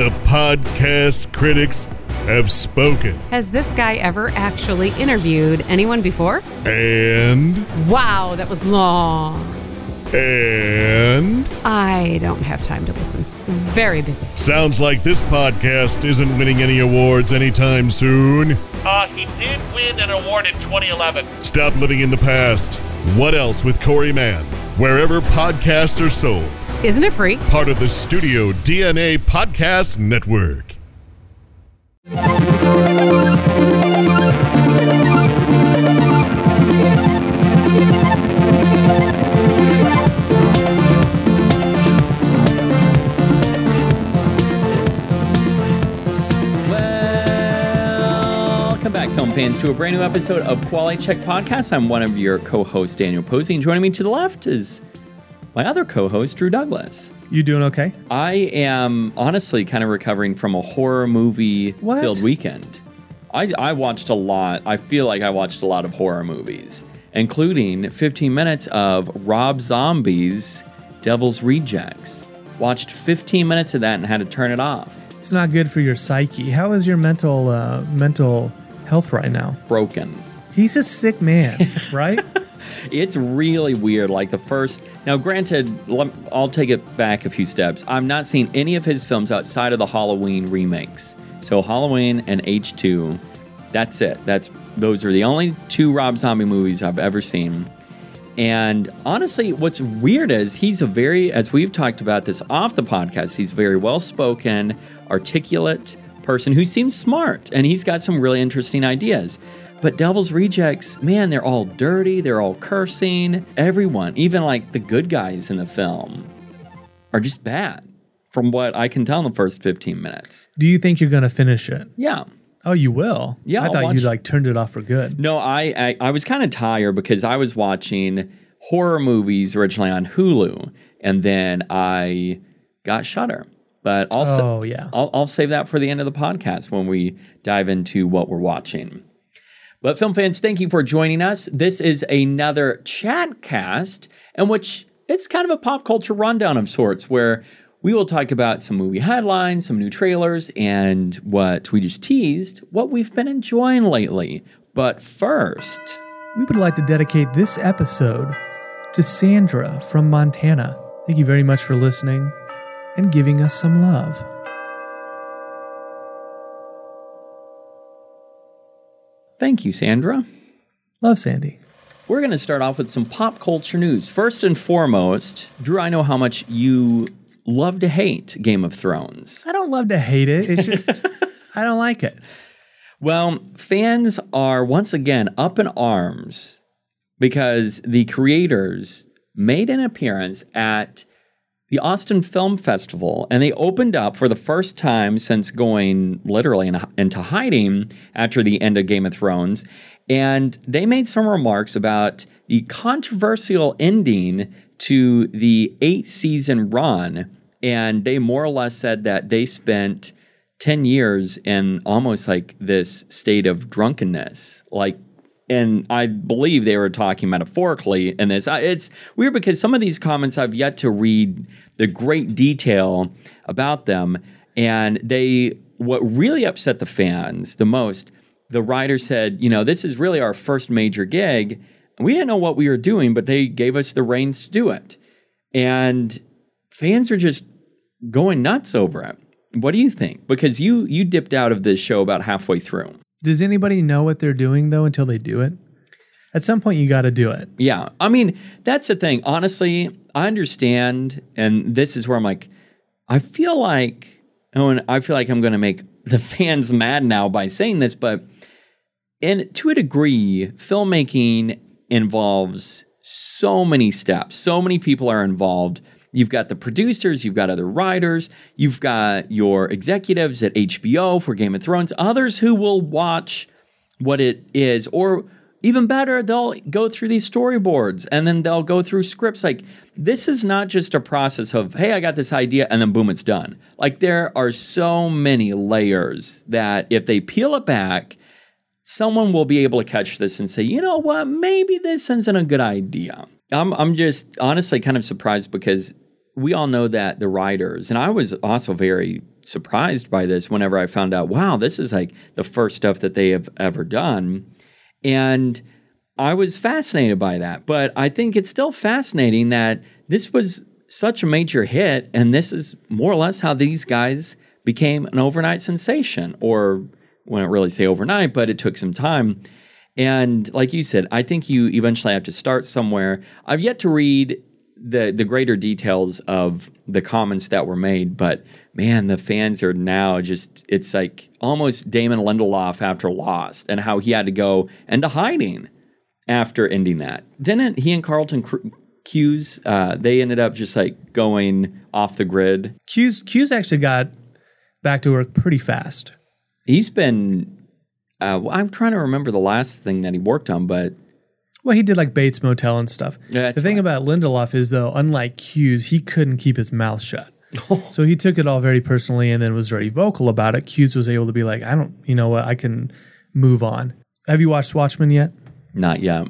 The podcast critics have spoken. Has this guy ever actually interviewed anyone before? And, Wow, that was long. and, I don't have time to listen. Very busy. sounds like this podcast isn't winning any awards anytime soon. Uh, he did win an award in 2011. Stop living in the past. What else with Corey Mann? Wherever podcasts are sold. Isn't it free? Part of the Studio DNA Podcast Network. Welcome back, film fans, to a brand new episode of Quality Check Podcast. I'm one of your co-hosts, Daniel Posey, and joining me to the left is my other co-host, Drew Douglas. You doing okay? I am honestly kind of recovering from a horror movie What? filled weekend. I, I watched a lot. I feel like I watched a lot of horror movies, including 15 minutes of Rob Zombie's Devil's Rejects. Watched 15 minutes of that and had to turn it off. It's not good for your psyche. How is your mental uh, mental health right now? Broken. He's a sick man, right? It's really weird. Like the first. Now, granted, I'll take it back a few steps. I'm not seeing any of his films outside of the Halloween remakes. So Halloween and H2, that's it. That's those are the only two Rob Zombie movies I've ever seen. And honestly, what's weird is he's a very, as we've talked about this off the podcast, he's very well spoken, articulate person who seems smart and he's got some really interesting ideas. But Devil's Rejects, man, they're all dirty, they're all cursing. Everyone, even like the good guys in the film, are just bad from what I can tell in the first 15 minutes. Do you think you're gonna finish it? Yeah. Oh, you will. Yeah, I I'll thought watch- you like turned it off for good. No, I I, I was kind of tired because I was watching horror movies originally on Hulu, and then I got Shudder. But I'll sa- Oh yeah. I'll, I'll save that for the end of the podcast when we dive into what we're watching. But film fans, thank you for joining us. This is another chat cast in which it's kind of a pop culture rundown of sorts where we will talk about some movie headlines, some new trailers, and what we just teased, what we've been enjoying lately. But first, We would like to dedicate this episode to Sandra from Montana. Thank you very much for listening and giving us some love. thank you, Sandra. Love Sandy. We're going to start off with some pop culture news. First and foremost, Drew, I know how much you love to hate Game of Thrones. I don't love to hate it. It's just I don't like it. Well, fans are once again up in arms because the creators made an appearance at the Austin Film Festival and they opened up for the first time since going literally in, into hiding after the end of Game of Thrones. And they made some remarks about the controversial ending to the eight season run. And they more or less said that they spent 10 years in almost like this state of drunkenness. Like, and I believe they were talking metaphorically in this. It's weird because some of these comments I've yet to read the great detail about them. And they, what really upset the fans the most, the writer said, you know, this is really our first major gig. We didn't know what we were doing, but they gave us the reins to do it. And fans are just going nuts over it. What do you think? Because you you dipped out of this show about halfway through. Does anybody know what they're doing though until they do it? At some point you got to do it. Yeah. I mean, that's the thing. Honestly, I understand and this is where I'm like I feel like oh, and I feel like I'm going to make the fans mad now by saying this, but and to a degree, filmmaking involves so many steps. So many people are involved. You've got the producers, you've got other writers, you've got your executives at HBO for Game of Thrones, others who will watch what it is, or even better, they'll go through these storyboards and then they'll go through scripts. Like, this is not just a process of, hey, I got this idea, and then boom, it's done. Like, there are so many layers that if they peel it back, someone will be able to catch this and say, you know what, maybe this isn't a good idea. I'm, I'm just honestly kind of surprised because we all know that the writers, and I was also very surprised by this whenever I found out, wow, this is like the first stuff that they have ever done. And I was fascinated by that. But I think it's still fascinating that this was such a major hit, and this is more or less how these guys became an overnight sensation, or wouldn't really say overnight, but it took some time. And like you said, I think you eventually have to start somewhere. I've yet to read the the greater details of the comments that were made, but man, the fans are now just it's like almost Damon Lindelof after Lost and how he had to go into hiding after ending that. Didn't he and Carlton Cuse uh, they ended up just like going off the grid? Cuse Cuse actually got back to work pretty fast. He's been uh, well, I'm trying to remember the last thing that he worked on, but Well, he did like Bates Motel and stuff. Yeah, the thing fine. about Lindelof is though, unlike Cuse, he couldn't keep his mouth shut. so he took it all very personally and then was very vocal about it. Cuse was able to be like, I don't, you know what, I can move on. Have you watched Watchmen yet? not yet.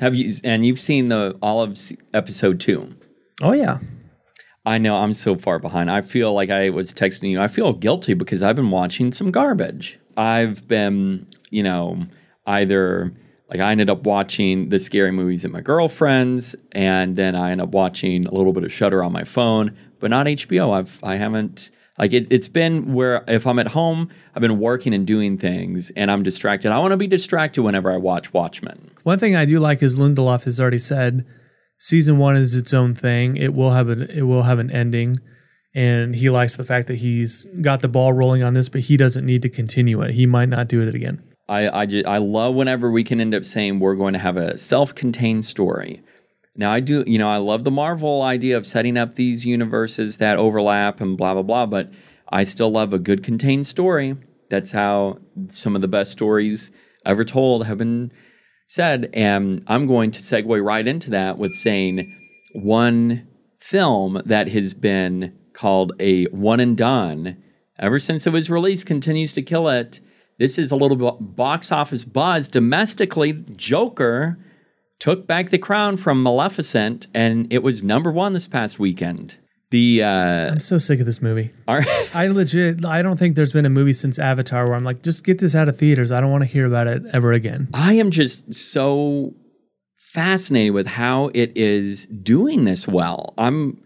Have you? And you've seen the all of episode two. Oh yeah. I know I'm so far behind. I feel like I was texting you. I feel guilty because I've been watching some garbage. I've been, you know, either like I ended up watching the scary movies at my girlfriend's, and then I ended up watching a little bit of Shudder on my phone, but not HBO. I've I haven't like it, it's been where if I'm at home, I've been working and doing things, and I'm distracted. I want to be distracted whenever I watch Watchmen. One thing I do like is Lindelof has already said season one is its own thing. It will have an it will have an ending. And he likes the fact that he's got the ball rolling on this, but he doesn't need to continue it. He might not do it again. I I, ju- I love whenever we can end up saying we're going to have a self-contained story. Now I do, you know, I love the Marvel idea of setting up these universes that overlap and blah blah blah, but I still love a good contained story. That's how some of the best stories ever told have been said, and I'm going to segue right into that with saying one film that has been called a one and done ever since it was released continues to kill it. This is a little box office buzz domestically. Joker took back the crown from Maleficent, and it was number one this past weekend. The uh, I'm so sick of this movie. our, I legit, I don't think there's been a movie since Avatar where I'm like, just get this out of theaters. I don't want to hear about it ever again. I am just so fascinated with how it is doing this well. I'm.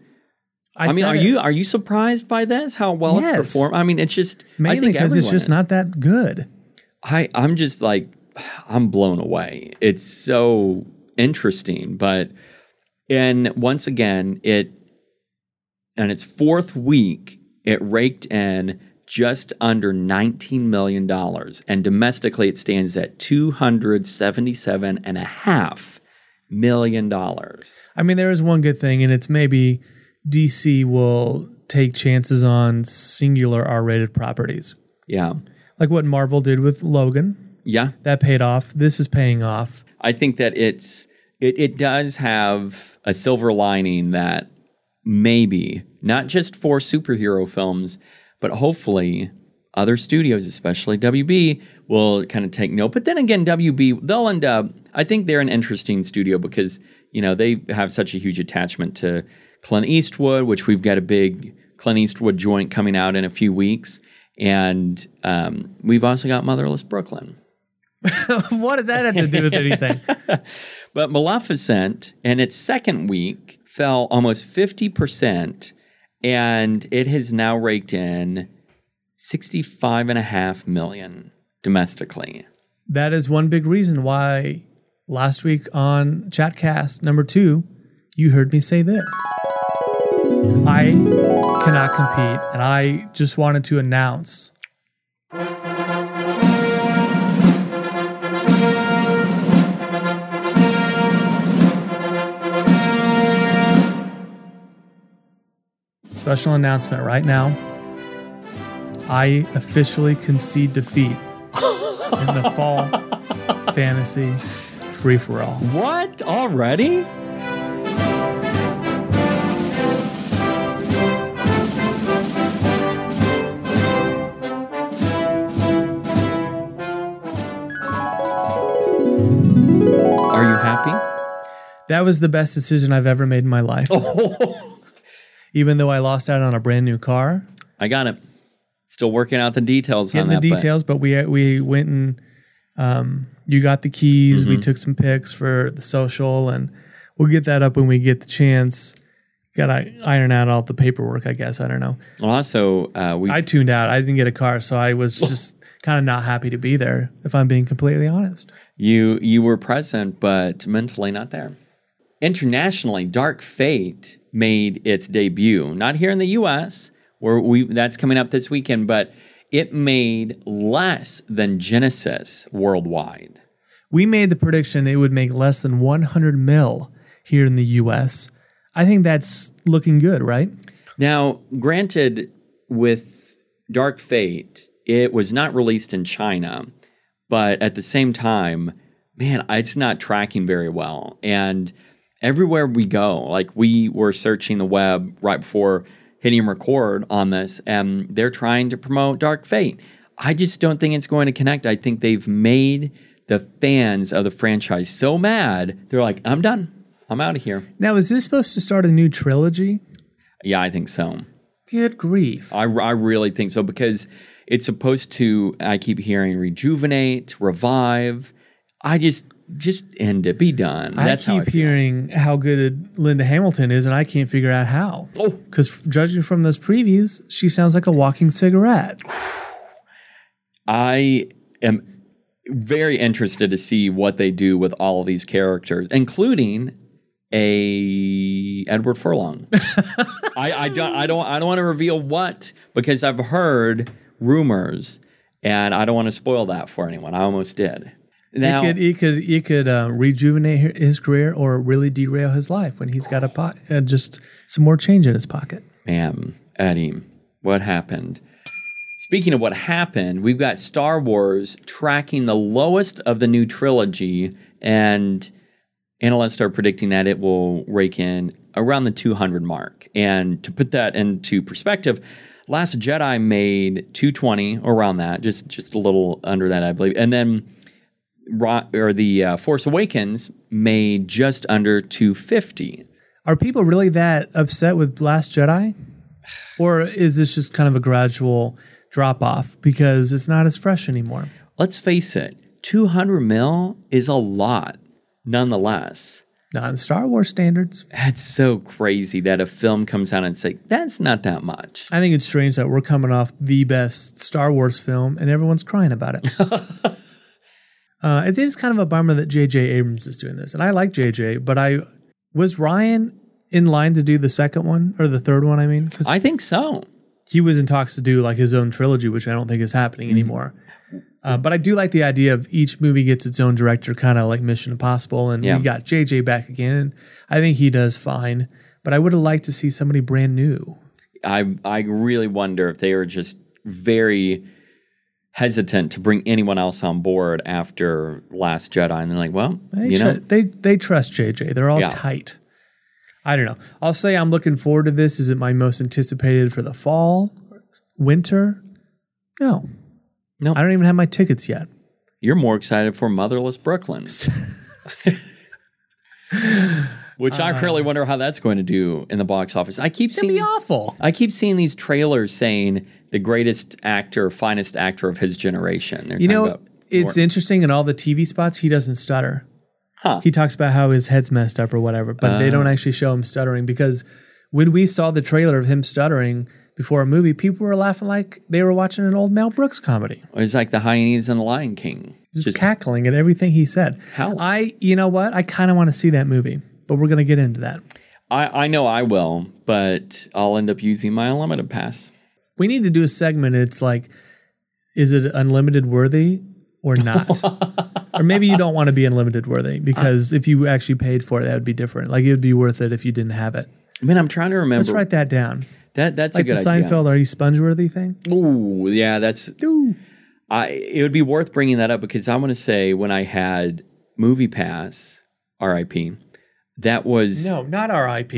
I, mean, are it you are you surprised by this? How well Yes. it's performed? I mean, it's just I mainly think because it's just is. not that good? I I'm just like I'm blown away. It's so interesting, but and once again, it and its fourth week, it raked in just under $19 million. And domestically, it stands at $277.5 million. I mean, there is one good thing, and it's maybe DC will take chances on singular R-rated properties, Yeah. like what Marvel did with Logan. Yeah. That paid off. This is paying off. I think that it's it, it does have a silver lining that maybe not just for superhero films, but hopefully other studios, especially WB, will kind of take note. But then again, WB they'll end up. I think they're an interesting studio because you know they have such a huge attachment to Clint Eastwood, which we've got a big Clint Eastwood joint coming out in a few weeks, and um, we've also got Motherless Brooklyn. what does that have to do with anything? But Maleficent, in its second week, fell almost 50%, and it has now raked in 65.5 million domestically. that is one big reason why last week on Chatcast number two, you heard me say this. I cannot compete, and I just wanted to announce special announcement right now. I officially concede defeat in the fall fantasy free for all. What? Already? That was the best decision I've ever made in my life. even though I lost out on a brand new car. I got it. Still working out the details on Getting the that. but- details, but we we went and um, you got the keys. Mm-hmm. We took some pics for the social, and we'll get that up when we get the chance. Got to iron out all the paperwork, I guess. I don't know. Well, also, uh, we I tuned out. I didn't get a car, so I was just kind of not happy to be there. If I'm being completely honest. You you were present, but mentally not there. Internationally, Dark Fate made its debut. Not here in the U.S., where we that's coming up this weekend, but it made less than Genesis worldwide. We made the prediction it would make less than 100 mil here in the U.S. I think that's looking good, right? Now, granted, with Dark Fate, it was not released in China, but at the same time, man, it's not tracking very well. And everywhere we go, like we were searching the web right before hitting record on this, and they're trying to promote Dark Fate. I just don't think it's going to connect. I think they've made the fans of the franchise so mad, they're like, I'm done. I'm out of here. Now, is this supposed to start a new trilogy? Yeah, I think so. Good grief. I, I really think so because it's supposed to, I keep hearing rejuvenate, revive. I just, just end it, be done. That's I how keep I feel. hearing how good Linda Hamilton is, and I can't figure out how. Oh. Because judging from those previews, she sounds like a walking cigarette. I am very interested to see what they do with all of these characters, including a Edward Furlong. I, I don't I don't I don't want to reveal what because I've heard rumors and I don't want to spoil that for anyone. I almost did. Now, it could, it could, it could uh, rejuvenate his career or really derail his life when he's got a po- uh, just some more change in his pocket. Ma'am, Eddie, what happened? Speaking of what happened, we've got Star Wars tracking the lowest of the new trilogy, and analysts are predicting that it will rake in around the 200 mark. And to put that into perspective, Last Jedi made 220 around that, just just a little under that, I believe, and then or the uh, Force Awakens made just under 250. Are people really that upset with Last Jedi? Or is this just kind of a gradual drop off because it's not as fresh anymore? let's face it, 200 mil is a lot nonetheless. Not in Star Wars standards. That's so crazy that a film comes out and it's like, that's not that much. I think it's strange that we're coming off the best Star Wars film and everyone's crying about it. uh, it is kind of a bummer that J.J. Abrams is doing this. And I like J.J., but I was Ryan in line to do the second one or the third one, I mean, I think so. he was in talks to do like his own trilogy, which I don't think is happening anymore. Uh, but I do like the idea of each movie gets its own director, kind of like Mission Impossible, and Yeah. we got JJ back again. And I think he does fine, but I would have liked to see somebody brand new. I, I really wonder if they are just very hesitant to bring anyone else on board after Last Jedi. And they're like, well, They, you tr- know, they they trust JJ. They're all Yeah. tight. I don't know. I'll say I'm looking forward to this. Is it my most anticipated for the fall, winter? No, No. I don't even have my tickets yet. you're more excited for Motherless Brooklyn. Which I really wonder how that's going to do in the box office. I keep seeing be these- awful. I keep seeing these trailers saying the greatest actor, finest actor of his generation. They're You know, it's more- interesting in all the TV spots. He doesn't stutter. Huh. He talks about how his head's messed up or whatever, but they Uh. don't actually show him stuttering because when we saw the trailer of him stuttering before a movie, people were laughing like they were watching an old Mel Brooks comedy, Or it's like the hyenas and the Lion King. just, cackling at everything he said. How? I, you know what? I kind of want to see that movie, but we're gonna get into that. I, I know I will, but I'll end up using my unlimited pass. We need to do a segment. It's like, is it unlimited worthy or not? or maybe you don't want to be unlimited worthy because if you actually paid for it, that would be different. Like it would be worth it if you didn't have it. I mean, I'm trying to remember. Let's write that down. that that's Like a the good Seinfeld, are you sponge worthy thing? idea. Ooh, yeah, that's. Ooh. I it would be worth bringing that up because I want to say when I had Movie Pass, R.I.P. That was No, not our RIP.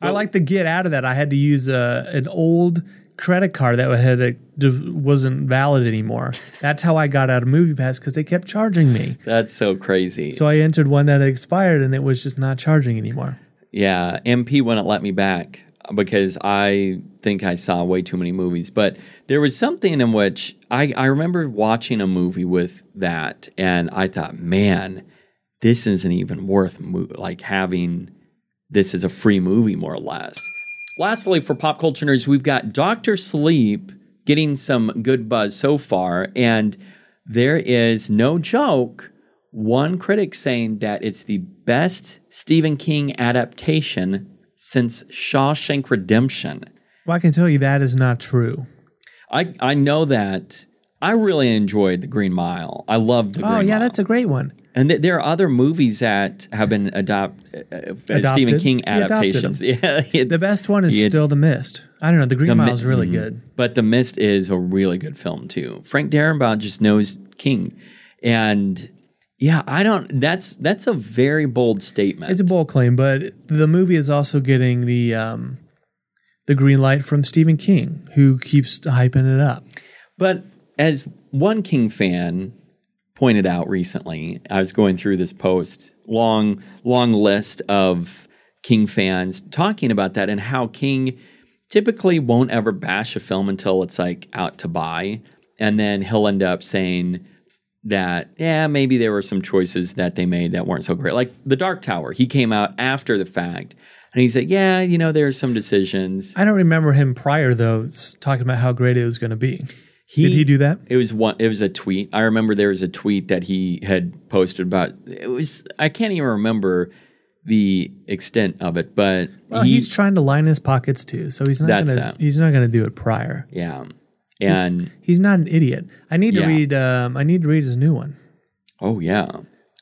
I like to get out of that. I had to use a, an old credit card that had a, wasn't valid anymore. That's how I got out of Movie Pass because they kept charging me. That's so crazy. So I entered one that expired and it was just not charging anymore. Yeah, MP wouldn't let me back uh, because I think I saw way too many movies. But there was something in which I, I remember watching a movie with that, and I thought, man, this isn't even worth mo- like having this as a free movie, more or less. Lastly, for pop culture news, we've got Doctor Sleep getting some good buzz so far, and there is no joke. One critic saying that it's the best Stephen King adaptation since Shawshank Redemption. Well, I can tell you that is not true. I I know that I really enjoyed The Green Mile. I loved The Green Mile. Oh Mile. yeah, that's a great one. and th- there are other movies that have been adopt uh, uh, Stephen King adaptations. Yeah, it- The best one is still The Mist. I don't know. The Green The Mile Mi- is really Mhm. good. But The Mist is a really good film too. Frank Darabont just knows King, and yeah, I don't. That's that's a very bold statement. It's a bold claim, but the movie is also getting the um, the green light from Stephen King, who keeps hyping it up. But as one King fan pointed out recently, I was going through this post, long, long list of King fans talking about that and how King typically won't ever bash a film until it's like out to buy. And then he'll end up saying that, yeah, maybe there were some choices that they made that weren't so great. Like The Dark Tower, he came out after the fact. And he said, yeah, you know, there are some decisions. I don't remember him prior though talking about how great it was going to be. Did he do that? It was one. It was a tweet. I remember there was a tweet that he had posted about. It was. I can't even remember the extent of it, but Well, he. he's trying to line his pockets too, so he's not gonna it. he's not gonna do it prior. yeah, and He's not an idiot. I need to read. Um, I need to read his new one. oh yeah,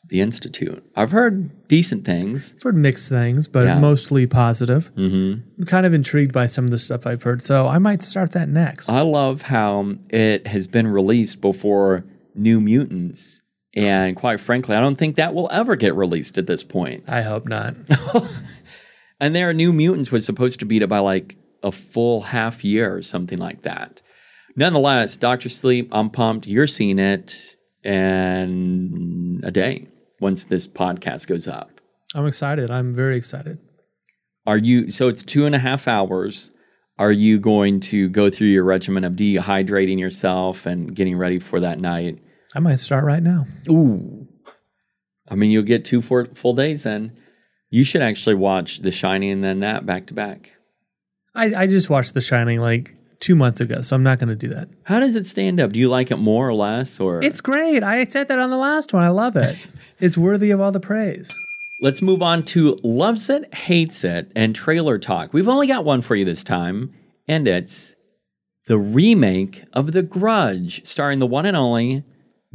the Institute. I've heard decent things. I've heard mixed things, but Yeah. mostly positive. hmm I'm kind of intrigued by some of the stuff I've heard, so I might start that next. I love how it has been released before New Mutants, and quite frankly, I don't think that will ever get released at this point. I hope not. And their New Mutants was supposed to beat it by like a full half year or something like that. Nonetheless, Doctor Sleep, I'm pumped. You're seeing it in a day once this podcast goes up. I'm excited. I'm very excited. Are you so it's two and a half hours. Are you going to go through your regimen of dehydrating yourself and getting ready for that night? I might start right now. Ooh. I mean, you'll get two full full days then. You should actually watch The Shining and then that back to back. I, I just watched The Shining like two months ago, so I'm not going to do that. How does it stand up? Do you like it more or less? Or It's great. I said that on the last one. I love it. it's worthy of all the praise. let's move on to loves it, hates it, and trailer talk. We've only got one for you this time, and it's the remake of The Grudge, starring the one and only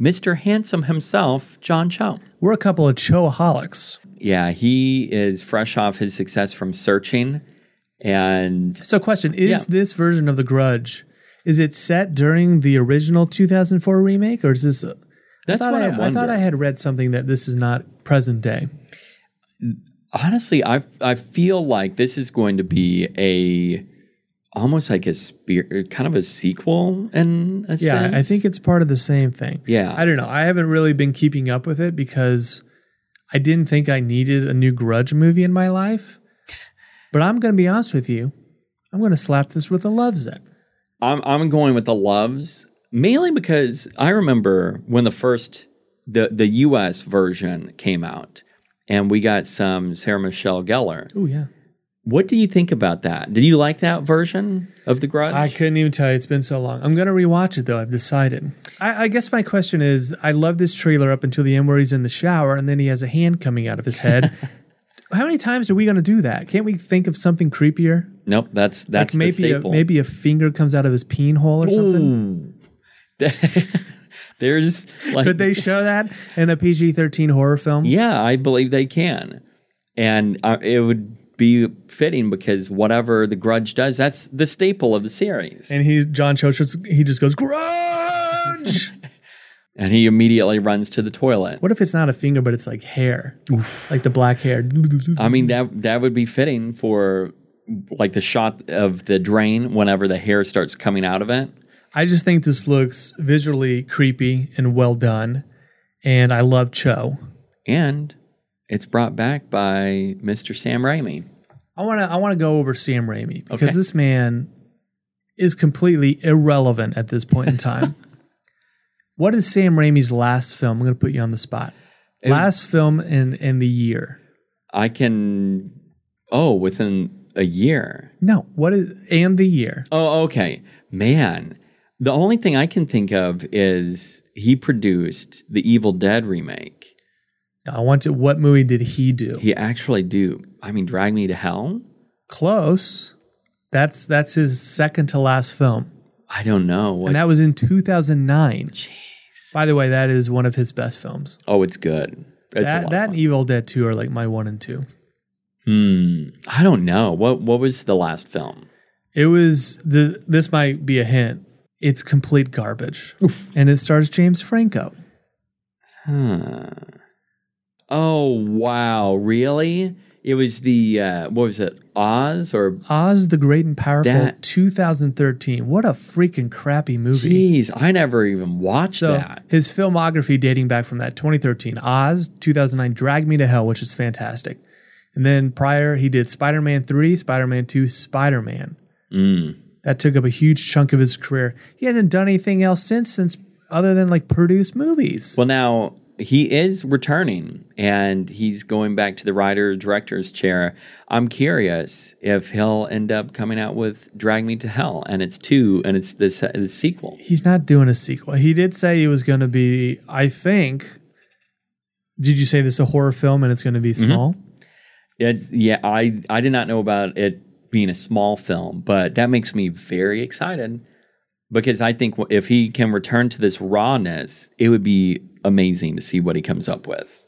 Mr. Handsome himself, John Cho. We're a couple of choaholics. Yeah, he is fresh off his success from Searching, and So, question Is Yeah. this version of The Grudge, is it set during the original 2004 remake, or is this. that's I what I, I, I thought I had read something that this is not present day. honestly, I I feel like this is going to be a almost like a spear, kind of a sequel in a Yeah, sense. I think it's part of the same thing. Yeah. I don't know. I haven't really been keeping up with it because I didn't think I needed a new Grudge movie in my life. But I'm going to be honest with you. I'm going to slap this with a loves it. I'm I'm going with the loves mainly because I remember when the first the the U.S. version came out, and we got some Sarah Michelle Gellar. Oh, yeah. What do you think about that? Did you like that version of The Grudge? I couldn't even tell you. It's been so long. I'm going to rewatch it, though. I've decided. I, I guess my question is I love this trailer up until the end where he's in the shower and then he has a hand coming out of his head. How many times are we going to do that? Can't we think of something creepier? nope. That's that's like maybe the a, staple. maybe a finger comes out of his peen hole or something. There's like Could they show that in a PG-13 horror film? Yeah, I believe they can. And uh, it would be fitting because whatever The Grudge does, that's the staple of the series. And, And he, John Cho, just, he just goes grudge. he immediately runs to the toilet. what if it's not a finger, but it's like hair, like the black hair? I mean, that that would be fitting for like the shot of the drain whenever the hair starts coming out of it. I just think this looks visually creepy and well done, and I love Cho. And It's brought back by Mr. Sam Raimi. I want to I want to go over Sam Raimi because Okay. this man is completely irrelevant at this point in time. what is Sam Raimi's last film? I'm going to put you on the spot. Was- last film in in the year. I can. Oh, within a year. No, what is and the year? Oh, okay. Man, the only thing I can think of is he produced the Evil Dead remake. I want to. What movie did he do? He actually do. I mean, Drag Me to Hell? Close. That's that's his second to last film, I don't know. and that was in 2009. Jeez. By the way, that is one of his best films. Oh, it's good. It's a lot that that and Evil Dead 2 are like my one and two. Hmm. I don't know. What What was the last film? It was the. This might be a hint. It's complete garbage, and it stars James Franco. Huh. Oh wow! Really? It was the uh, what was it? Oz or Oz the Great and Powerful, That- 2013. What a freaking crappy movie. Jeez, I never even watched So that. his filmography dating back from that 2013, Oz, 2009, Drag Me to Hell, which is fantastic, and then prior he did Spider-Man 3, Spider-Man 2, Spider-Man. Mm. That took up a huge chunk of his career. He hasn't done anything else since, since other than like produce movies. Well, now he is returning, and he's going back to the writer director's chair. I'm curious if he'll end up coming out with Drag Me to Hell, and it's two, and it's this the sequel. He's not doing a sequel. He did say he was going to be. I think. Did you say this is a horror film and it's going to be mm-hmm. small? It's yeah, I I did not know about it being a small film, but that makes me very excited because I think if he can return to this rawness, it would be amazing to see what he comes up with.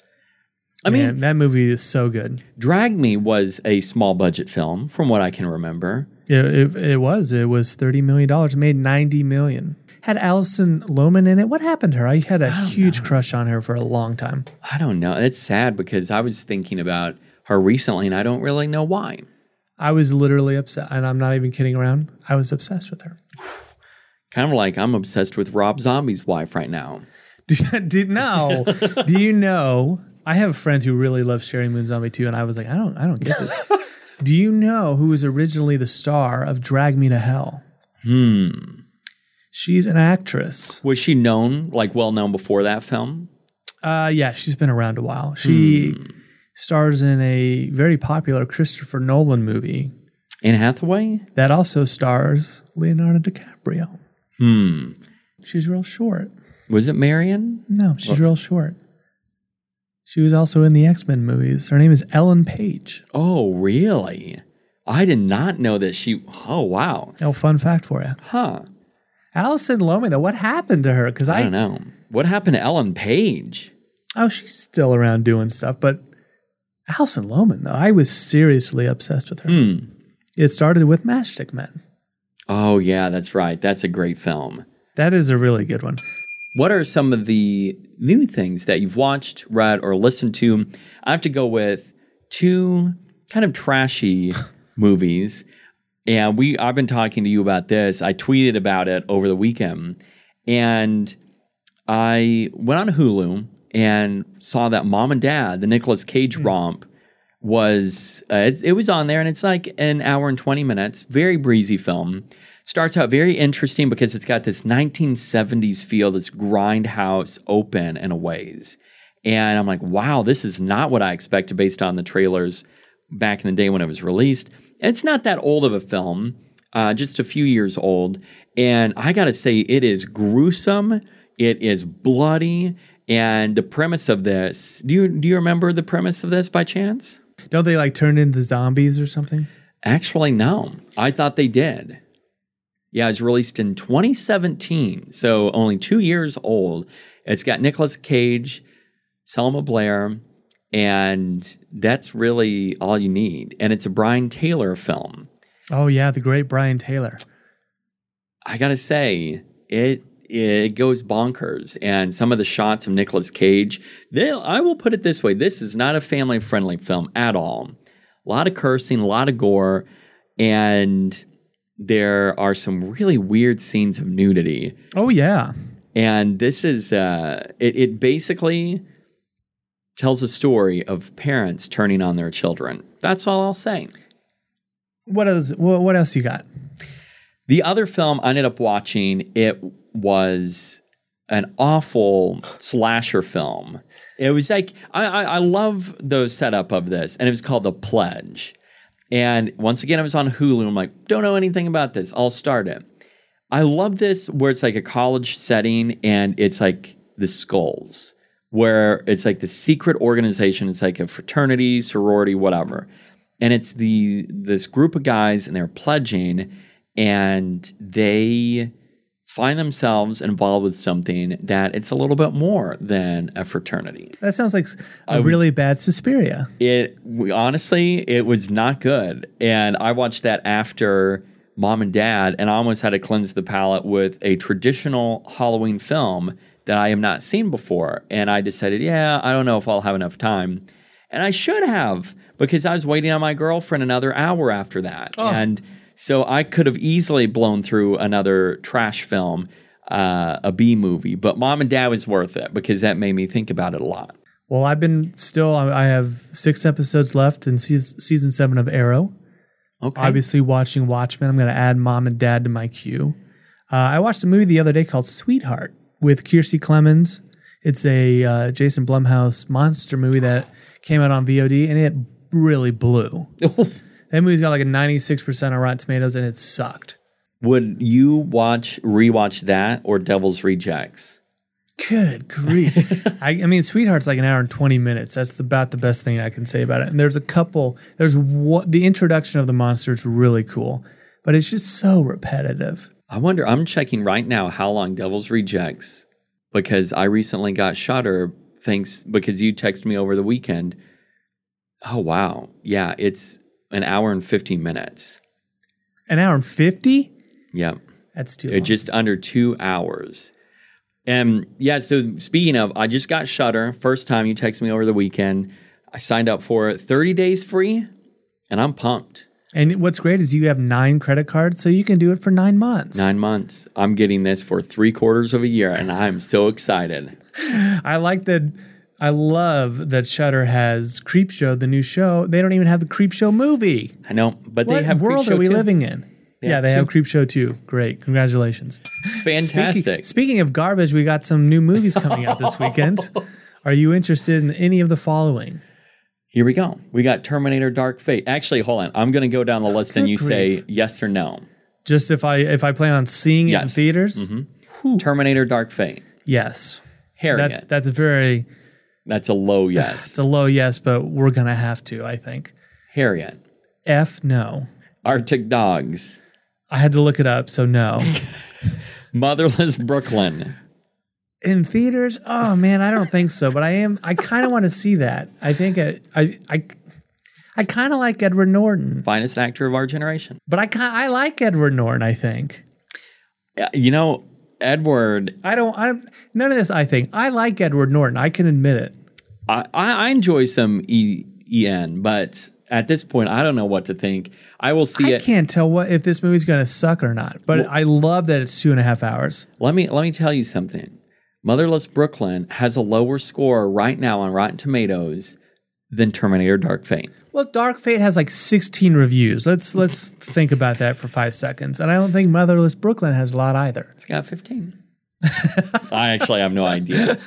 I mean, that movie is so good. Drag Me was a small budget film, from what I can remember. Yeah, it, it was. It was thirty million dollars. Made ninety million. Had Alison Lohman in it. What happened to her? I had a huge crush on her for a long time. I don't know. It's sad because I was thinking about her recently, and I don't really know why. I was literally upset, and I'm not even kidding around. I was obsessed with her. Kind of like I'm obsessed with Rob Zombie's wife right now. Did, did no? do you know? I have a friend who really loves Sheri Moon Zombie too, and I was like, I don't, I don't get this. do you know who was originally the star of Drag Me to Hell? Hmm. She's an actress. Was she known, like well known before that film? Uh, yeah, she's been around a while. She stars in a very popular Christopher Nolan movie Anne Hathaway? that also stars Leonardo DiCaprio. Hmm. She's real short. Was it Marion? No, she's real short. She was also in the X Men movies. Her name is Ellen Page. Oh, really? I did not know that she. Oh, wow. Oh, fun fact for you. Huh. Alison Lohman, though, what happened to her? Because I I, don't know. What happened to Ellen Page? oh, she's still around doing stuff, but Alison Lohman, though, I was seriously obsessed with her. Hmm. It started with Matchstick Men. Oh, yeah, that's right. That's a great film. That is a really good one. What are some of the new things that you've watched, read, or listened to? I have to go with two kind of trashy movies. And we I've been talking to you about this. I tweeted about it over the weekend. And I went on Hulu and saw that Mom and Dad, the Nicolas Cage hmm. romp, was uh, it, it was on there, and it's like an hour and twenty minutes. Very breezy film. Starts out very interesting because it's got this 1970s feel, this grindhouse open in a ways. And I'm like, wow, this is not what I expected based on the trailers back in the day when it was released. It's not that old of a film, uh, just a few years old. And I got to say, it is gruesome. It is bloody. And the premise of this, do you, do you remember the premise of this by chance? Don't they like turn into zombies or something? Actually, no. I thought they did. Yeah, it was released in 2017, so only two years old. It's got Nicolas Cage, Selma Blair, and that's really all you need. And it's a Brian Taylor film. Oh, yeah, the great Brian Taylor. I gotta say, it it goes bonkers. And some of the shots of Nicolas Cage, they, I will put it this way: this is not a family friendly film at all. A lot of cursing, a lot of gore, and there are some really weird scenes of nudity. Oh, yeah. And this is uh, it, it basically tells a story of parents turning on their children. That's all I'll say. What else? What, what else you got? The other film I ended up watching, it was an awful slasher film. It was like I, I, I love the setup of this, and it was called The Pledge. And once again, it was on Hulu. I'm like, don't know anything about this. I'll start it. I love this where it's like a college setting and it's like the skulls, where it's like the secret organization. It's like a fraternity, sorority, whatever. And it's the this group of guys and they're pledging and they find themselves involved with something that it's a little bit more than a fraternity. That sounds like a was- really bad Suspiria. It we, honestly, it was not good, and I watched that after Mom and Dad, and I almost had to cleanse the palate with a traditional Halloween film that I have not seen before, and I decided, yeah, I don't know if I'll have enough time, and I should have because I was waiting on my girlfriend another hour after that, oh. and so I could have easily blown through another trash film. Uh, a B movie, but Mom and Dad was worth it because that made me think about it a lot. Well, I've been still. I I have six episodes left in season, season seven of Arrow. Okay, Obviously, watching Watchmen. I'm going to add Mom and Dad to my queue. Uh, I watched a movie the other day called Sweetheart with Kiersey Clemons. It's a uh, Jason Blumhouse monster movie that came out on VOD, and it really blew. that movie's got like a 96% on Rotten Tomatoes, and it sucked. Would you watch rewatch that or Devil's Rejects? Good grief! I, I mean, Sweetheart's like an hour and twenty minutes. That's about the best thing I can say about it. And there's a couple. There's what the introduction of the monster is really cool, but it's just so repetitive. I wonder. I'm checking right now how long Devil's Rejects because I recently got Shudder. Thanks because you texted me over the weekend. Oh wow, yeah, it's an hour and fifteen minutes. An hour and fifty. Yep. That's too long. just under two hours. And yeah, so speaking of, I just got Shudder. First time you texted me over the weekend. I signed up for it. 30 days free, and I'm pumped. and what's great is you have nine credit cards, so you can do it for nine months. Nine months. I'm getting this for three quarters of a year, and I'm so excited. I like that. I love that Shudder has Creepshow, the new show. They don't even have the Creepshow movie. I know, but What they have world Creepshow are we too. living in? They yeah, have they have two. Creep Show too. Great, congratulations. It's fantastic. Speaking, speaking of garbage, we got some new movies coming out this weekend. Are you interested in any of the following? Here we go. We got Terminator Dark Fate. Actually, hold on. I'm going to go down the oh, list and you say yes or no. Just if I if I plan on seeing it in Yes. theaters, mm-hmm. Terminator Dark Fate. yes. Harriet. That's that's a very That's a low yes. it's a low yes, but we're gonna have to. I think Harriet. F no. Arctic Dogs. I had to look it up, so no. Motherless Brooklyn. in theaters? Oh man, I don't think so. But I am. I kind of want to see that. I think I I I, I kind of like Edward Norton, Finest actor of our generation. but I I like Edward Norton. I think You know, Edward, I don't. I none of this. I think I like Edward Norton. I can admit it. I, I enjoy some e, EN, but at this point, I don't know what to think. I will see I it. can't tell what if this movie's going to suck or not. But I love that it's two and a half hours. Let me let me tell you something. Motherless Brooklyn has a lower score right now on Rotten Tomatoes than Terminator Dark Fate. Well, Dark Fate has like 16 reviews. Let's let's think about that for five seconds. And I don't think Motherless Brooklyn has a lot either. It's got 15. I actually have no idea.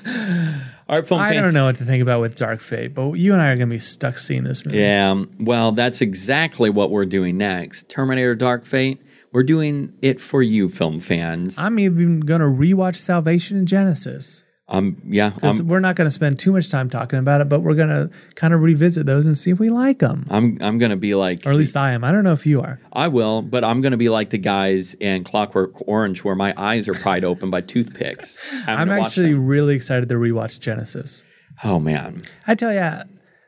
Right, film I don't know what to think about with Dark Fate, but you and I are going to be stuck seeing this movie. Yeah, um, well, that's exactly what we're doing next. Terminator Dark Fate. We're doing it for you, film fans. I'm even going to rewatch Salvation and Genesis. Um, yeah, I'm, we're not going to spend too much time talking about it, but we're going to kind of revisit those and see if we like them. I'm, I'm gonna be like, Or at least I am. I don't know if you are. I will, but I'm gonna be like the guys in Clockwork Orange, where my eyes are pried open by toothpicks. I'm to actually really excited to rewatch Genesis. Oh man, I tell you,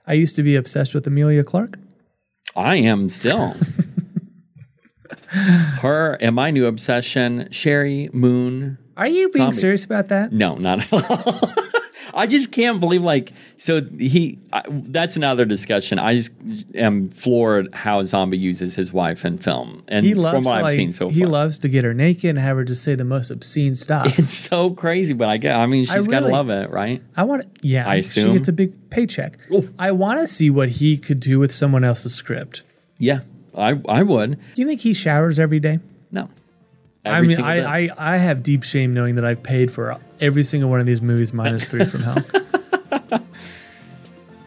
I used to be obsessed with Emilia Clarke. I am still. Her and my new obsession, Sheri Moon. Are you being Zombie. serious about that? No, not at all. I just can't believe like so he. I, that's another discussion. I just am floored how Zombie uses his wife in film, and He loves from what to, I've seen so far, he loves to get her naked and have her just say the most obscene stuff. it's so crazy. But I get. I mean, I she's got to love it, right? I want yeah. I She assume. gets a big paycheck. I want to see what he could do with someone else's script. Yeah, I I would. Do you think he showers every day? No. I mean, I. I, I have deep shame knowing that I've paid for every single one of these movies minus three from hell.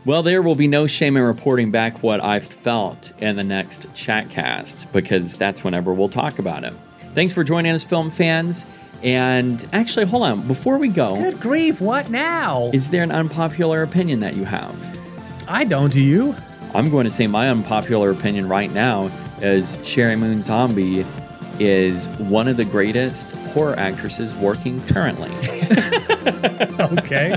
Well, there will be no shame in reporting back what I felt in the next chatcast because that's whenever we'll talk about it. Thanks for joining us, film fans. And actually, hold on. Before we go, Good grief, what now? is there an unpopular opinion that you have? I don't, do you? I'm going to say my unpopular opinion right now is Sheri Moon Zombie is one of the greatest horror actresses working currently. Okay.